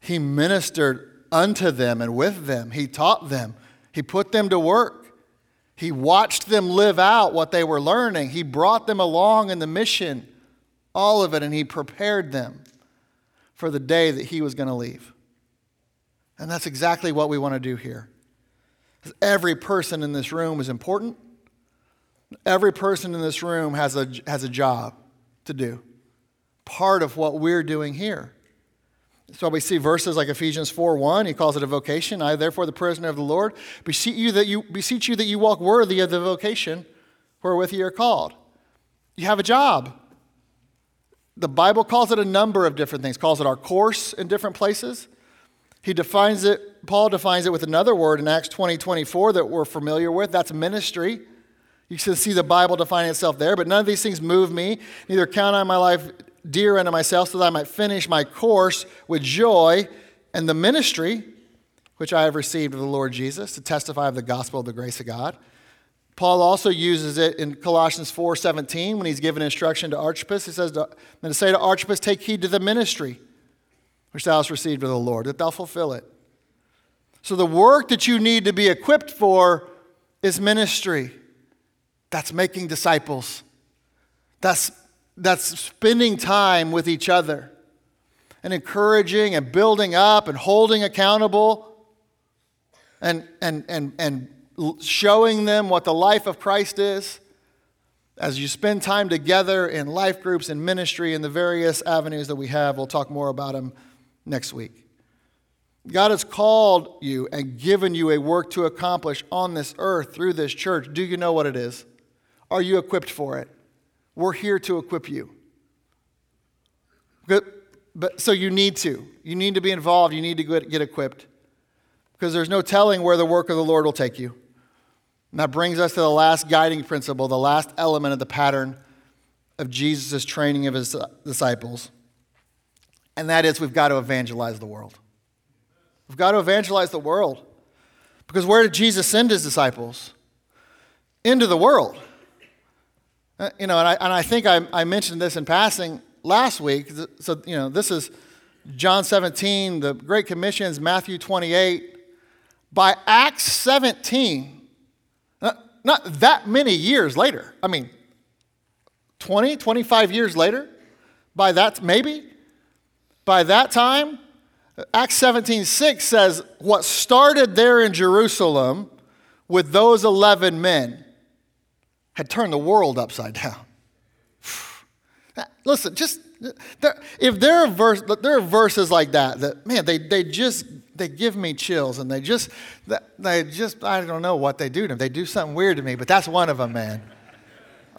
S1: he ministered unto them and with them, he taught them, he put them to work. He watched them live out what they were learning. He brought them along in the mission, all of it, and he prepared them for the day that he was going to leave. And that's exactly what we want to do here. Every person in this room is important. Every person in this room has a, has a job to do. Part of what we're doing here. So we see verses like Ephesians 4 1, he calls it a vocation. I, therefore, the prisoner of the Lord, beseech you that you, beseech you, that you walk worthy of the vocation wherewith you are called. You have a job. The Bible calls it a number of different things, calls it our course in different places. He defines it, Paul defines it with another word in Acts 20 24 that we're familiar with. That's ministry. You can see the Bible defining itself there, but none of these things move me. Neither count I my life dear unto myself so that I might finish my course with joy and the ministry which I have received of the Lord Jesus to testify of the gospel of the grace of God. Paul also uses it in Colossians 4:17 when he's given instruction to Archippus. He says, to, to say to Archippus, take heed to the ministry which thou hast received of the Lord, that thou fulfill it. So the work that you need to be equipped for is ministry. That's making disciples. That's, that's spending time with each other and encouraging and building up and holding accountable and, and, and, and showing them what the life of Christ is as you spend time together in life groups and ministry and the various avenues that we have. We'll talk more about them next week. God has called you and given you a work to accomplish on this earth through this church. Do you know what it is? Are you equipped for it? We're here to equip you. But, but, so you need to. You need to be involved. You need to get, get equipped. Because there's no telling where the work of the Lord will take you. And that brings us to the last guiding principle, the last element of the pattern of Jesus' training of his disciples. And that is we've got to evangelize the world. We've got to evangelize the world. Because where did Jesus send his disciples? Into the world. Uh, you know, and I, and I think I, I mentioned this in passing last week. So, you know, this is John 17, the Great Commission is Matthew 28. By Acts 17, not that many years later. I mean, 20, 25 years later, by that, maybe, by that time, Acts 17 6 says, What started there in Jerusalem with those 11 men had turned the world upside down. [sighs] Listen, just if there are, verse, there are verses like that that man they, they just they give me chills and they just they just I don't know what they do to them. They do something weird to me, but that's one of them, man.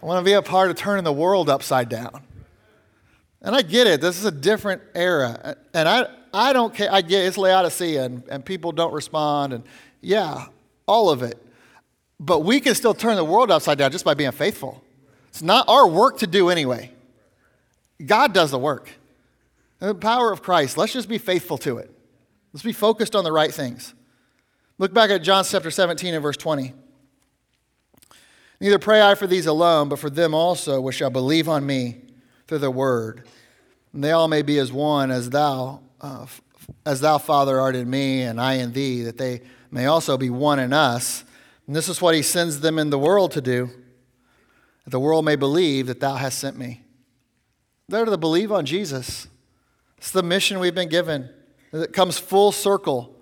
S1: I want to be a part of turning the world upside down. And I get it. This is a different era, and I I don't care. I get it. it's Laodicea and, and people don't respond, and yeah, all of it. But we can still turn the world upside down just by being faithful. It's not our work to do anyway. God does the work. the power of Christ, let's just be faithful to it. Let's be focused on the right things. Look back at John chapter 17 and verse 20. Neither pray I for these alone, but for them also which shall believe on me through the word. And they all may be as one as thou, uh, as thou, Father, art in me, and I in thee, that they may also be one in us. And this is what he sends them in the world to do, that the world may believe that thou hast sent me. They're to believe on Jesus. It's the mission we've been given. It comes full circle.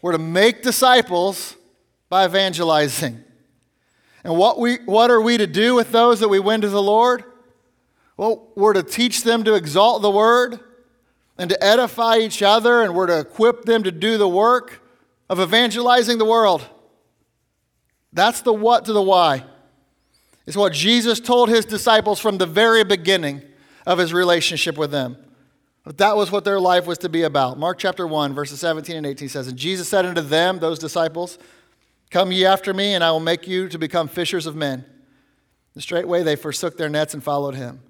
S1: We're to make disciples by evangelizing. And what, we, what are we to do with those that we win to the Lord? Well, we're to teach them to exalt the word and to edify each other, and we're to equip them to do the work of evangelizing the world. That's the what to the why. It's what Jesus told his disciples from the very beginning of his relationship with them. That was what their life was to be about. Mark chapter 1, verses 17 and 18 says, And Jesus said unto them, those disciples, Come ye after me, and I will make you to become fishers of men. And straightway they forsook their nets and followed him.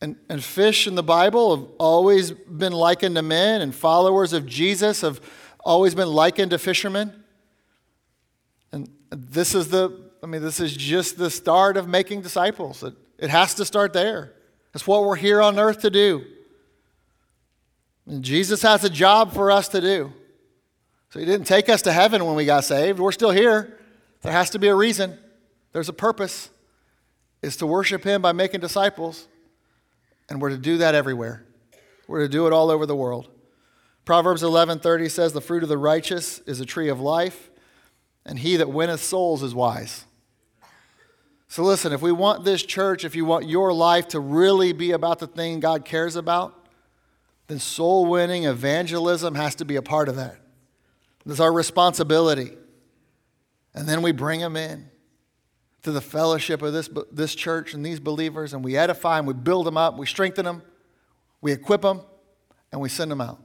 S1: And, and fish in the Bible have always been likened to men, and followers of Jesus have always been likened to fishermen. This is the, I mean, this is just the start of making disciples. It, it has to start there. That's what we're here on earth to do. And Jesus has a job for us to do. So he didn't take us to heaven when we got saved. We're still here. There has to be a reason. There's a purpose. Is to worship him by making disciples. And we're to do that everywhere. We're to do it all over the world. Proverbs 11:30 says the fruit of the righteous is a tree of life, and he that winneth souls is wise. So, listen, if we want this church, if you want your life to really be about the thing God cares about, then soul winning, evangelism has to be a part of that. It's our responsibility. And then we bring them in to the fellowship of this, this church and these believers, and we edify them, we build them up, we strengthen them, we equip them, and we send them out.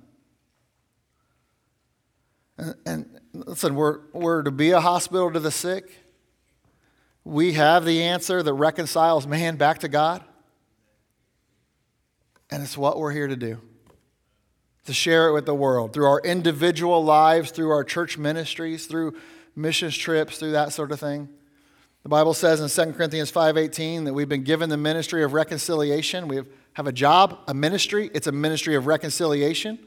S1: And, and listen, we're, we're to be a hospital to the sick we have the answer that reconciles man back to God. And it's what we're here to do to share it with the world through our individual lives, through our church ministries, through missions trips, through that sort of thing. The Bible says in 2 Corinthians 5:18 that we've been given the ministry of reconciliation. We have a job, a ministry. It's a ministry of reconciliation.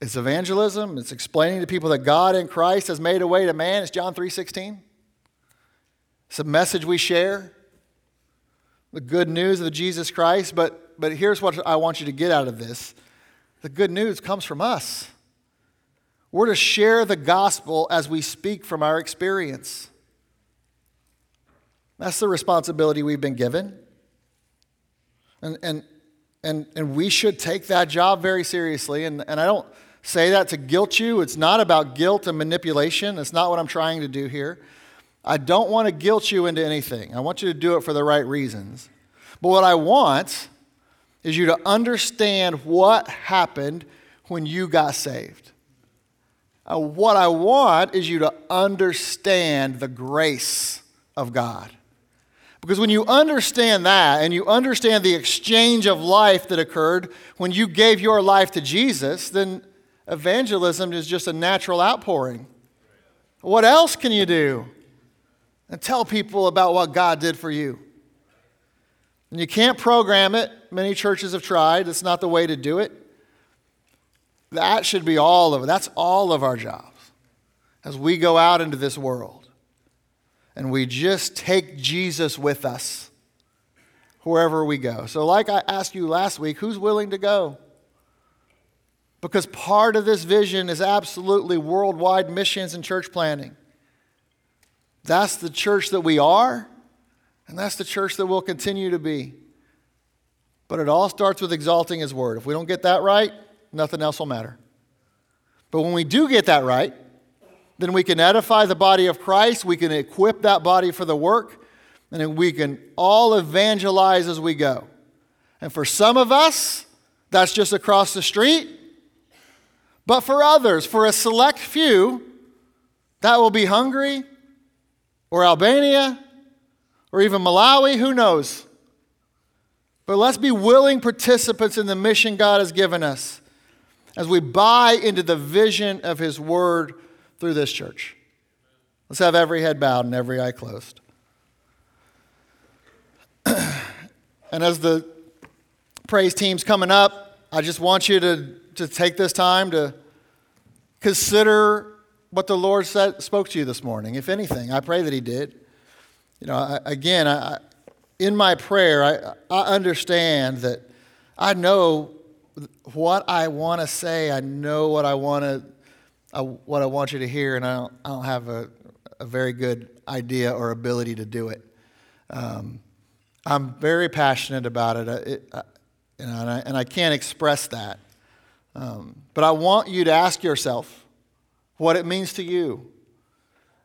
S1: It's evangelism. It's explaining to people that God in Christ has made a way to man. It's John 3:16. It's a message we share, the good news of Jesus Christ. But, but here's what I want you to get out of this the good news comes from us. We're to share the gospel as we speak from our experience. That's the responsibility we've been given. And, and, and, and we should take that job very seriously. And, and I don't say that to guilt you. It's not about guilt and manipulation. That's not what I'm trying to do here. I don't want to guilt you into anything. I want you to do it for the right reasons. But what I want is you to understand what happened when you got saved. Uh, what I want is you to understand the grace of God. Because when you understand that and you understand the exchange of life that occurred when you gave your life to Jesus, then evangelism is just a natural outpouring. What else can you do? And tell people about what God did for you. And you can't program it. Many churches have tried. It's not the way to do it. That should be all of it. That's all of our jobs as we go out into this world and we just take Jesus with us wherever we go. So, like I asked you last week, who's willing to go? Because part of this vision is absolutely worldwide missions and church planting. That's the church that we are, and that's the church that we'll continue to be. But it all starts with exalting His Word. If we don't get that right, nothing else will matter. But when we do get that right, then we can edify the body of Christ, we can equip that body for the work, and then we can all evangelize as we go. And for some of us, that's just across the street. But for others, for a select few, that will be Hungary or Albania or even Malawi, who knows? But let's be willing participants in the mission God has given us as we buy into the vision of His Word through this church. Let's have every head bowed and every eye closed. [clears throat] and as the praise team's coming up, I just want you to, to take this time to consider what the Lord said, spoke to you this morning, if anything. I pray that He did. You know, I, again, I, in my prayer, I, I understand that I know what I want to say. I know what I want to, what I want you to hear, and I don't, I don't have a, a very good idea or ability to do it. Um, I'm very passionate about it, it and, I, and, I, can't express that. Um, but I want you to ask yourself what it means to you.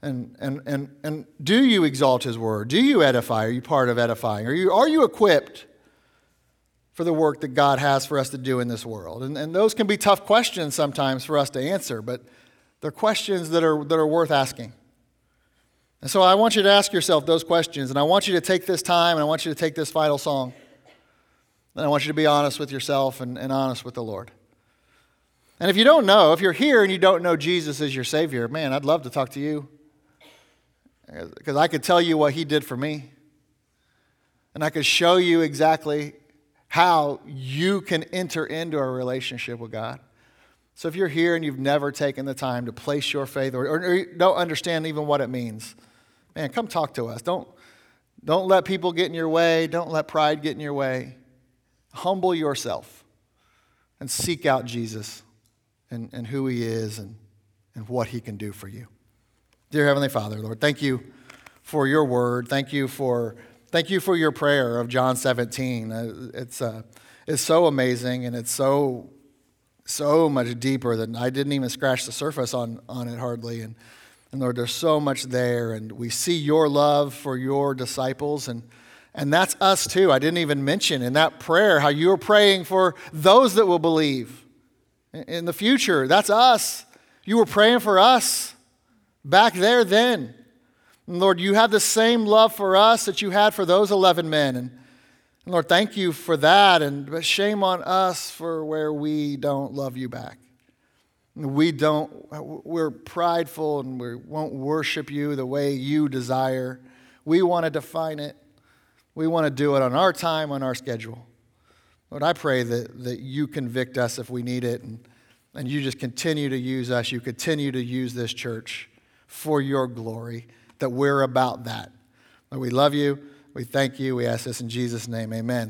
S1: And, and, and, and do you exalt his word? Do you edify? Are you part of edifying? Are you, are you equipped for the work that God has for us to do in this world? And, and those can be tough questions sometimes for us to answer, but they're questions that are, that are worth asking. And so I want you to ask yourself those questions, and I want you to take this time, and I want you to take this final song. And I want you to be honest with yourself and, and honest with the Lord. And if you don't know, if you're here and you don't know Jesus as your Savior, man, I'd love to talk to you. Because I could tell you what He did for me. And I could show you exactly how you can enter into a relationship with God. So if you're here and you've never taken the time to place your faith or, or, don't understand even what it means, man, come talk to us. Don't, don't let people get in your way. Don't let pride get in your way. Humble yourself and seek out Jesus and, and who he is and, and what he can do for you. Dear Heavenly Father, Lord, thank you for your word. Thank you for Thank you for your prayer of John 17. Uh, it's, uh, it's so amazing and it's so, so much deeper than I didn't even scratch the surface on, on it hardly. And, and Lord, there's so much there. And we see your love for your disciples. And, and that's us too. I didn't even mention in that prayer how you are praying for those that will believe in the future. That's us. You were praying for us back there then. And Lord, you have the same love for us that you had for those 11 men. And, and Lord, thank you for that. And but shame on us for where we don't love you back. We don't, we're prideful and we won't worship you the way you desire. We want to define it. We want to do it on our time, on our schedule. Lord, I pray that, that you convict us if we need it and, and you just continue to use us. You continue to use this church for your glory that we're about that. Lord, we love you. We thank you. We ask this in Jesus' name. Amen.